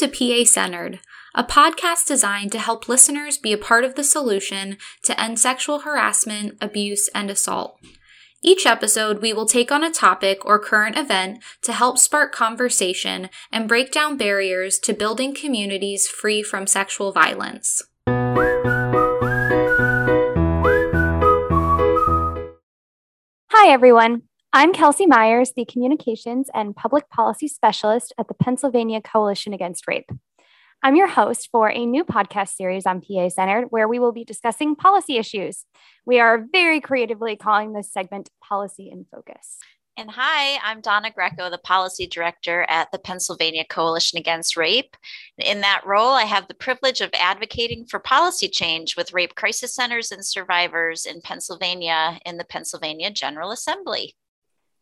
to PA Centered, a podcast designed to help listeners be a part of the solution to end sexual harassment, abuse, and assault. Each episode, we will take on a topic or current event to help spark conversation and break down barriers to building communities free from sexual violence. Hi, everyone. I'm Kelsey Myers, the Communications and Public Policy Specialist at the Pennsylvania Coalition Against Rape. I'm your host for a new podcast series on PA Centered where we will be discussing policy issues. We are very creatively calling this segment Policy in Focus. And hi, I'm Donna Greco, the Policy Director at the Pennsylvania Coalition Against Rape. In that role, I have the privilege of advocating for policy change with rape crisis centers and survivors in Pennsylvania in the Pennsylvania General Assembly.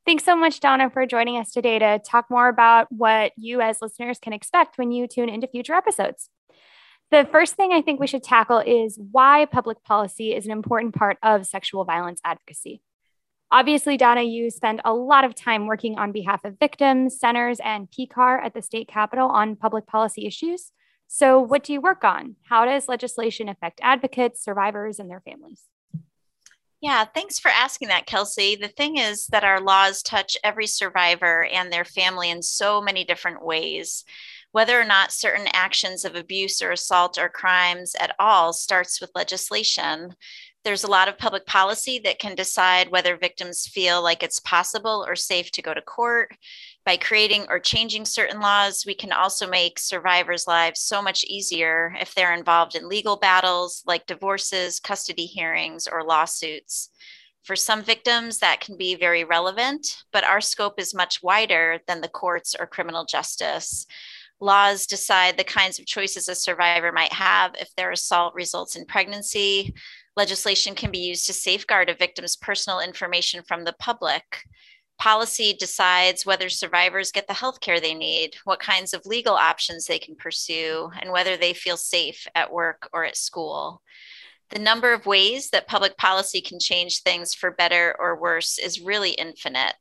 Thanks so much, Donna, for joining us today to talk more about what you as listeners can expect when you tune into future episodes. The first thing I think we should tackle is why public policy is an important part of sexual violence advocacy. Obviously, Donna, you spend a lot of time working on behalf of victims, centers, and PCAR at the state capitol on public policy issues. So, what do you work on? How does legislation affect advocates, survivors, and their families? Yeah, thanks for asking that, Kelsey. The thing is that our laws touch every survivor and their family in so many different ways. Whether or not certain actions of abuse or assault or crimes at all starts with legislation. There's a lot of public policy that can decide whether victims feel like it's possible or safe to go to court, by creating or changing certain laws, we can also make survivors' lives so much easier if they're involved in legal battles like divorces, custody hearings, or lawsuits. For some victims, that can be very relevant, but our scope is much wider than the courts or criminal justice. Laws decide the kinds of choices a survivor might have if their assault results in pregnancy. Legislation can be used to safeguard a victim's personal information from the public policy decides whether survivors get the health care they need, what kinds of legal options they can pursue, and whether they feel safe at work or at school. The number of ways that public policy can change things for better or worse is really infinite.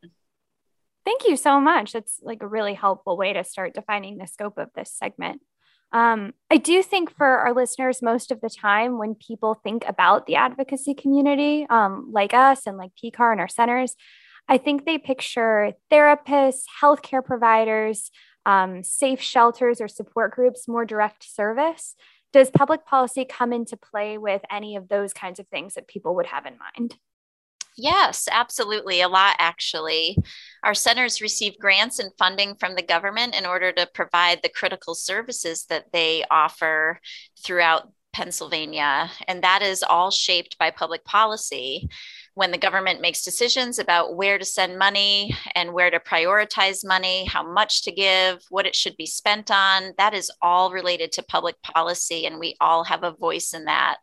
Thank you so much. That's like a really helpful way to start defining the scope of this segment. Um, I do think for our listeners, most of the time when people think about the advocacy community, um, like us and like PCAR and our centers, I think they picture therapists, healthcare providers, um, safe shelters or support groups, more direct service. Does public policy come into play with any of those kinds of things that people would have in mind? Yes, absolutely. A lot, actually. Our centers receive grants and funding from the government in order to provide the critical services that they offer throughout Pennsylvania. And that is all shaped by public policy when the government makes decisions about where to send money and where to prioritize money, how much to give, what it should be spent on, that is all related to public policy, and we all have a voice in that.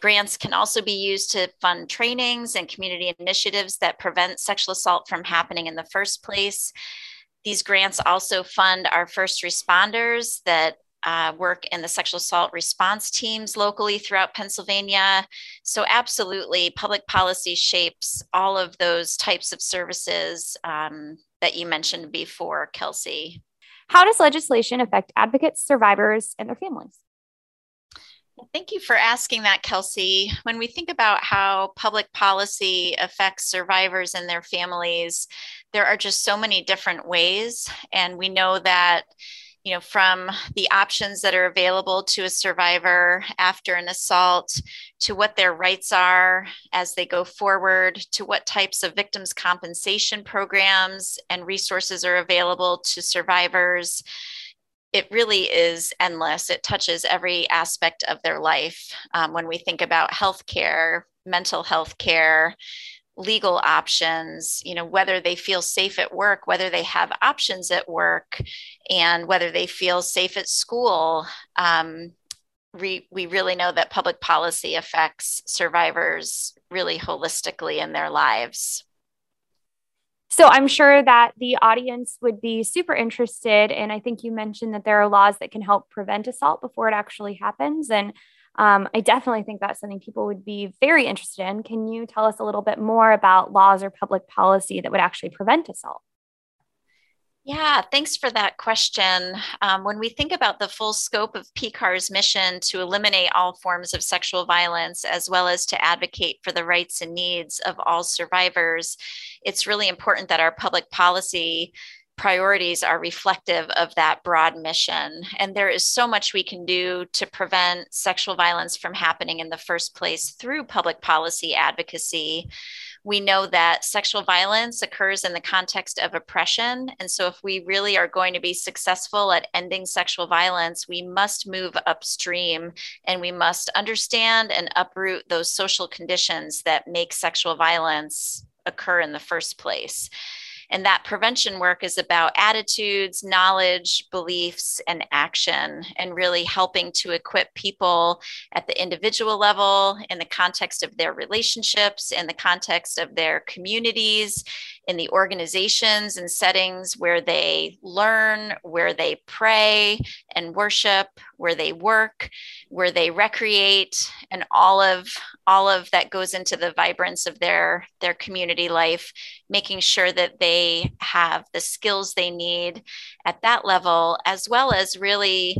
Grants can also be used to fund trainings and community initiatives that prevent sexual assault from happening in the first place. These grants also fund our first responders that uh, work in the sexual assault response teams locally throughout Pennsylvania. So, absolutely, public policy shapes all of those types of services um, that you mentioned before, Kelsey. How does legislation affect advocates, survivors, and their families? Thank you for asking that, Kelsey. When we think about how public policy affects survivors and their families, there are just so many different ways. And we know that you know, from the options that are available to a survivor after an assault to what their rights are as they go forward, to what types of victims' compensation programs and resources are available to survivors. It really is endless. It touches every aspect of their life. Um, when we think about healthcare, mental health care, legal options, you know, whether they feel safe at work, whether they have options at work, and whether they feel safe at school. Um, we, we really know that public policy affects survivors really holistically in their lives. So I'm sure that the audience would be super interested. And I think you mentioned that there are laws that can help prevent assault before it actually happens. And um, I definitely think that's something people would be very interested in. Can you tell us a little bit more about laws or public policy that would actually prevent assault? Yeah, thanks for that question. Um, when we think about the full scope of PCAR's mission to eliminate all forms of sexual violence, as well as to advocate for the rights and needs of all survivors, it's really important that our public policy priorities are reflective of that broad mission. And there is so much we can do to prevent sexual violence from happening in the first place through public policy advocacy we know that sexual violence occurs in the context of oppression. And so, if we really are going to be successful at ending sexual violence, we must move upstream and we must understand and uproot those social conditions that make sexual violence occur in the first place. And that prevention work is about attitudes, knowledge, beliefs, and action, and really helping to equip people at the individual level in the context of their relationships, in the context of their communities, in the organizations and settings where they learn, where they pray and worship, where they work, where they recreate, and all of all of that goes into the vibrance of their their community life, making sure that they have the skills they need at that level, as well as really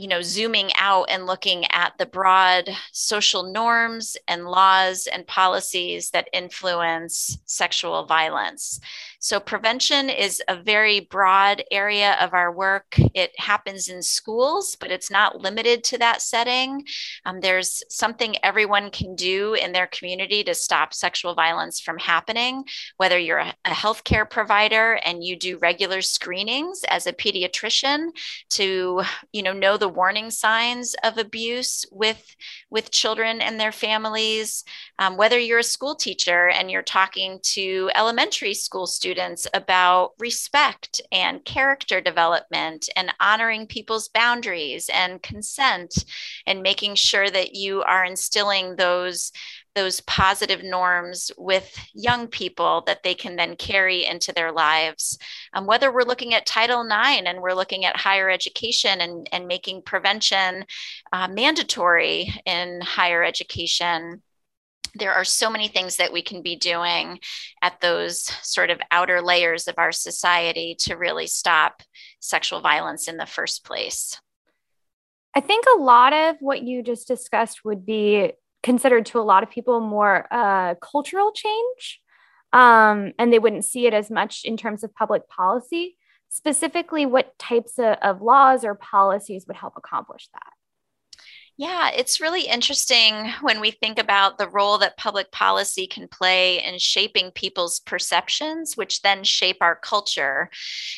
you know zooming out and looking at the broad social norms and laws and policies that influence sexual violence so, prevention is a very broad area of our work. It happens in schools, but it's not limited to that setting. Um, there's something everyone can do in their community to stop sexual violence from happening, whether you're a, a healthcare provider and you do regular screenings as a pediatrician to you know know the warning signs of abuse with with children and their families um, whether you're a school teacher and you're talking to elementary school students students about respect and character development and honoring people's boundaries and consent and making sure that you are instilling those those positive norms with young people that they can then carry into their lives. Um, whether we're looking at Title IX and we're looking at higher education and, and making prevention uh, mandatory in higher education, there are so many things that we can be doing at those sort of outer layers of our society to really stop sexual violence in the first place. I think a lot of what you just discussed would be considered to a lot of people more uh, cultural change, um, and they wouldn't see it as much in terms of public policy. Specifically, what types of, of laws or policies would help accomplish that? Yeah, it's really interesting when we think about the role that public policy can play in shaping people's perceptions, which then shape our culture.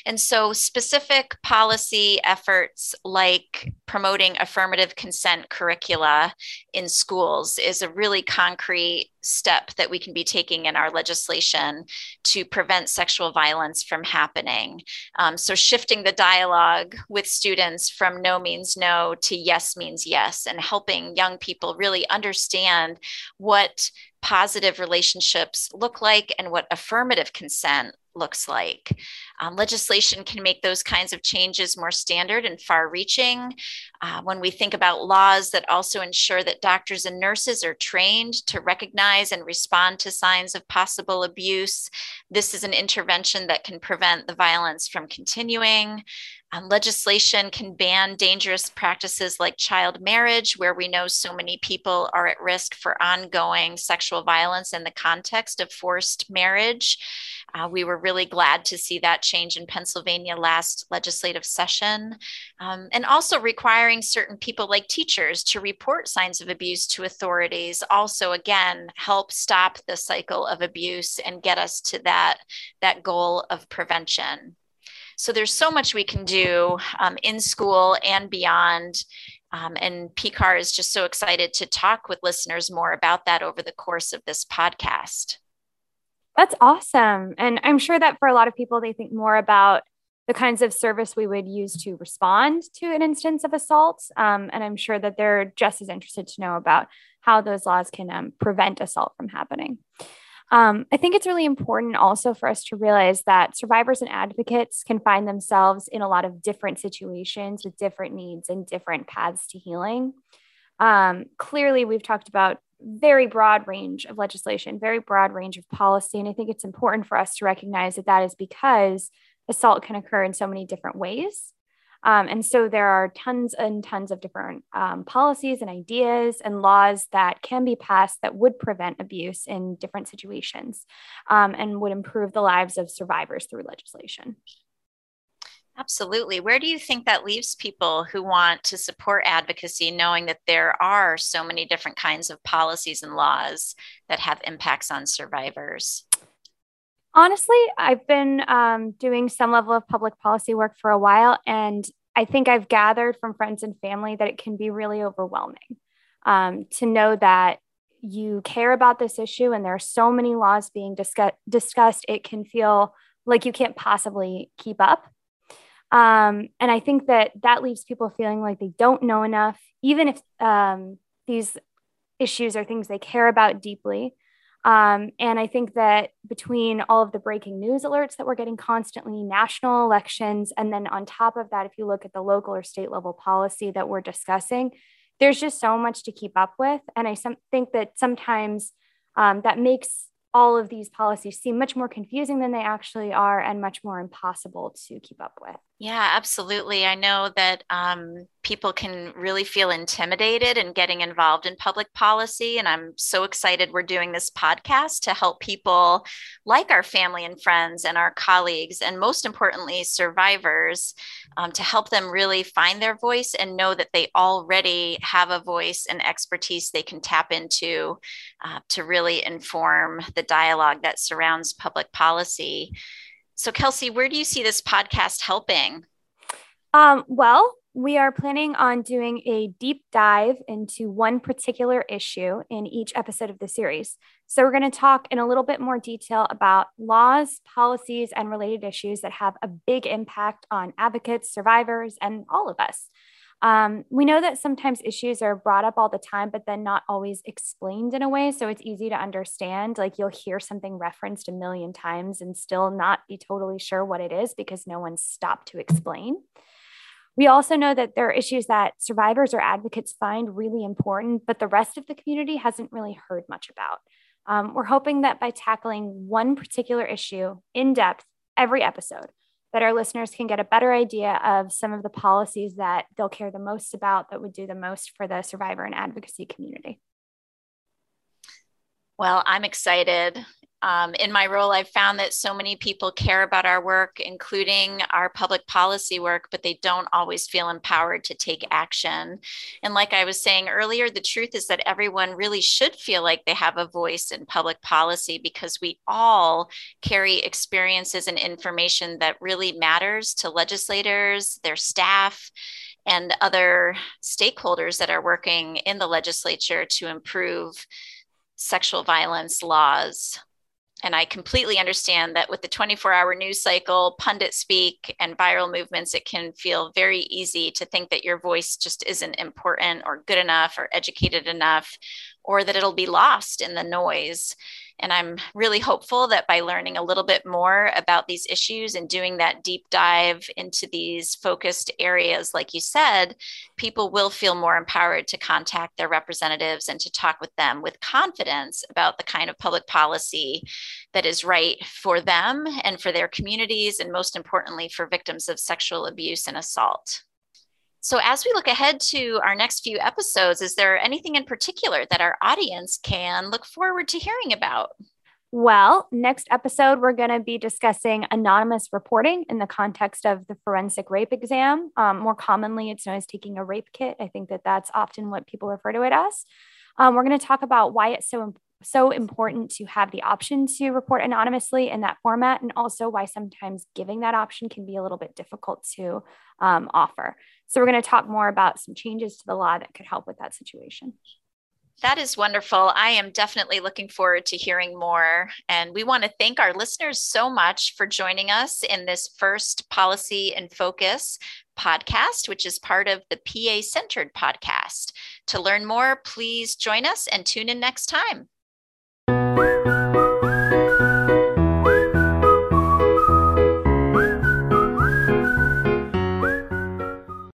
And so, specific policy efforts like promoting affirmative consent curricula in schools is a really concrete step that we can be taking in our legislation to prevent sexual violence from happening. Um, so, shifting the dialogue with students from no means no to yes means yes, and helping young people really understand what positive relationships look like and what affirmative consent looks like. Um, legislation can make those kinds of changes more standard and far reaching. Uh, when we think about laws that also ensure that doctors and nurses are trained to recognize and respond to signs of possible abuse, this is an intervention that can prevent the violence from continuing. Um, legislation can ban dangerous practices like child marriage, where we know so many people are at risk for ongoing sexual violence in the context of forced marriage. Uh, we were really glad to see that change in Pennsylvania last legislative session. Um, and also requiring certain people, like teachers, to report signs of abuse to authorities, also, again, help stop the cycle of abuse and get us to that, that goal of prevention. So there's so much we can do um, in school and beyond. Um, and PCAR is just so excited to talk with listeners more about that over the course of this podcast. That's awesome. And I'm sure that for a lot of people, they think more about the kinds of service we would use to respond to an instance of assault. Um, and I'm sure that they're just as interested to know about how those laws can um, prevent assault from happening. Um, I think it's really important also for us to realize that survivors and advocates can find themselves in a lot of different situations with different needs and different paths to healing. Um, clearly, we've talked about very broad range of legislation, very broad range of policy, and I think it's important for us to recognize that that is because assault can occur in so many different ways. Um, and so there are tons and tons of different um, policies and ideas and laws that can be passed that would prevent abuse in different situations um, and would improve the lives of survivors through legislation. Absolutely. Where do you think that leaves people who want to support advocacy, knowing that there are so many different kinds of policies and laws that have impacts on survivors? Honestly, I've been um, doing some level of public policy work for a while, and I think I've gathered from friends and family that it can be really overwhelming um, to know that you care about this issue and there are so many laws being discuss- discussed, it can feel like you can't possibly keep up. Um, and I think that that leaves people feeling like they don't know enough, even if um, these issues are things they care about deeply. Um, and I think that between all of the breaking news alerts that we're getting constantly, national elections, and then on top of that, if you look at the local or state level policy that we're discussing, there's just so much to keep up with. And I some, think that sometimes um, that makes all of these policies seem much more confusing than they actually are and much more impossible to keep up with. Yeah, absolutely. I know that um, people can really feel intimidated in getting involved in public policy. And I'm so excited we're doing this podcast to help people like our family and friends and our colleagues, and most importantly, survivors, um, to help them really find their voice and know that they already have a voice and expertise they can tap into uh, to really inform the dialogue that surrounds public policy. So, Kelsey, where do you see this podcast helping? Um, well, we are planning on doing a deep dive into one particular issue in each episode of the series. So, we're going to talk in a little bit more detail about laws, policies, and related issues that have a big impact on advocates, survivors, and all of us. Um, we know that sometimes issues are brought up all the time, but then not always explained in a way. So it's easy to understand. Like you'll hear something referenced a million times and still not be totally sure what it is because no one stopped to explain. We also know that there are issues that survivors or advocates find really important, but the rest of the community hasn't really heard much about. Um, we're hoping that by tackling one particular issue in depth every episode, that our listeners can get a better idea of some of the policies that they'll care the most about that would do the most for the survivor and advocacy community. Well, I'm excited um, in my role, I've found that so many people care about our work, including our public policy work, but they don't always feel empowered to take action. And like I was saying earlier, the truth is that everyone really should feel like they have a voice in public policy because we all carry experiences and information that really matters to legislators, their staff, and other stakeholders that are working in the legislature to improve sexual violence laws and I completely understand that with the 24 hour news cycle, pundit speak, and viral movements, it can feel very easy to think that your voice just isn't important or good enough or educated enough, or that it'll be lost in the noise. And I'm really hopeful that by learning a little bit more about these issues and doing that deep dive into these focused areas, like you said, people will feel more empowered to contact their representatives and to talk with them with confidence about the kind of public policy that is right for them and for their communities, and most importantly, for victims of sexual abuse and assault. So, as we look ahead to our next few episodes, is there anything in particular that our audience can look forward to hearing about? Well, next episode, we're going to be discussing anonymous reporting in the context of the forensic rape exam. Um, more commonly, it's known as taking a rape kit. I think that that's often what people refer to it as. Um, we're going to talk about why it's so so important to have the option to report anonymously in that format, and also why sometimes giving that option can be a little bit difficult to um, offer. So, we're going to talk more about some changes to the law that could help with that situation. That is wonderful. I am definitely looking forward to hearing more. And we want to thank our listeners so much for joining us in this first Policy in Focus podcast, which is part of the PA Centered podcast. To learn more, please join us and tune in next time.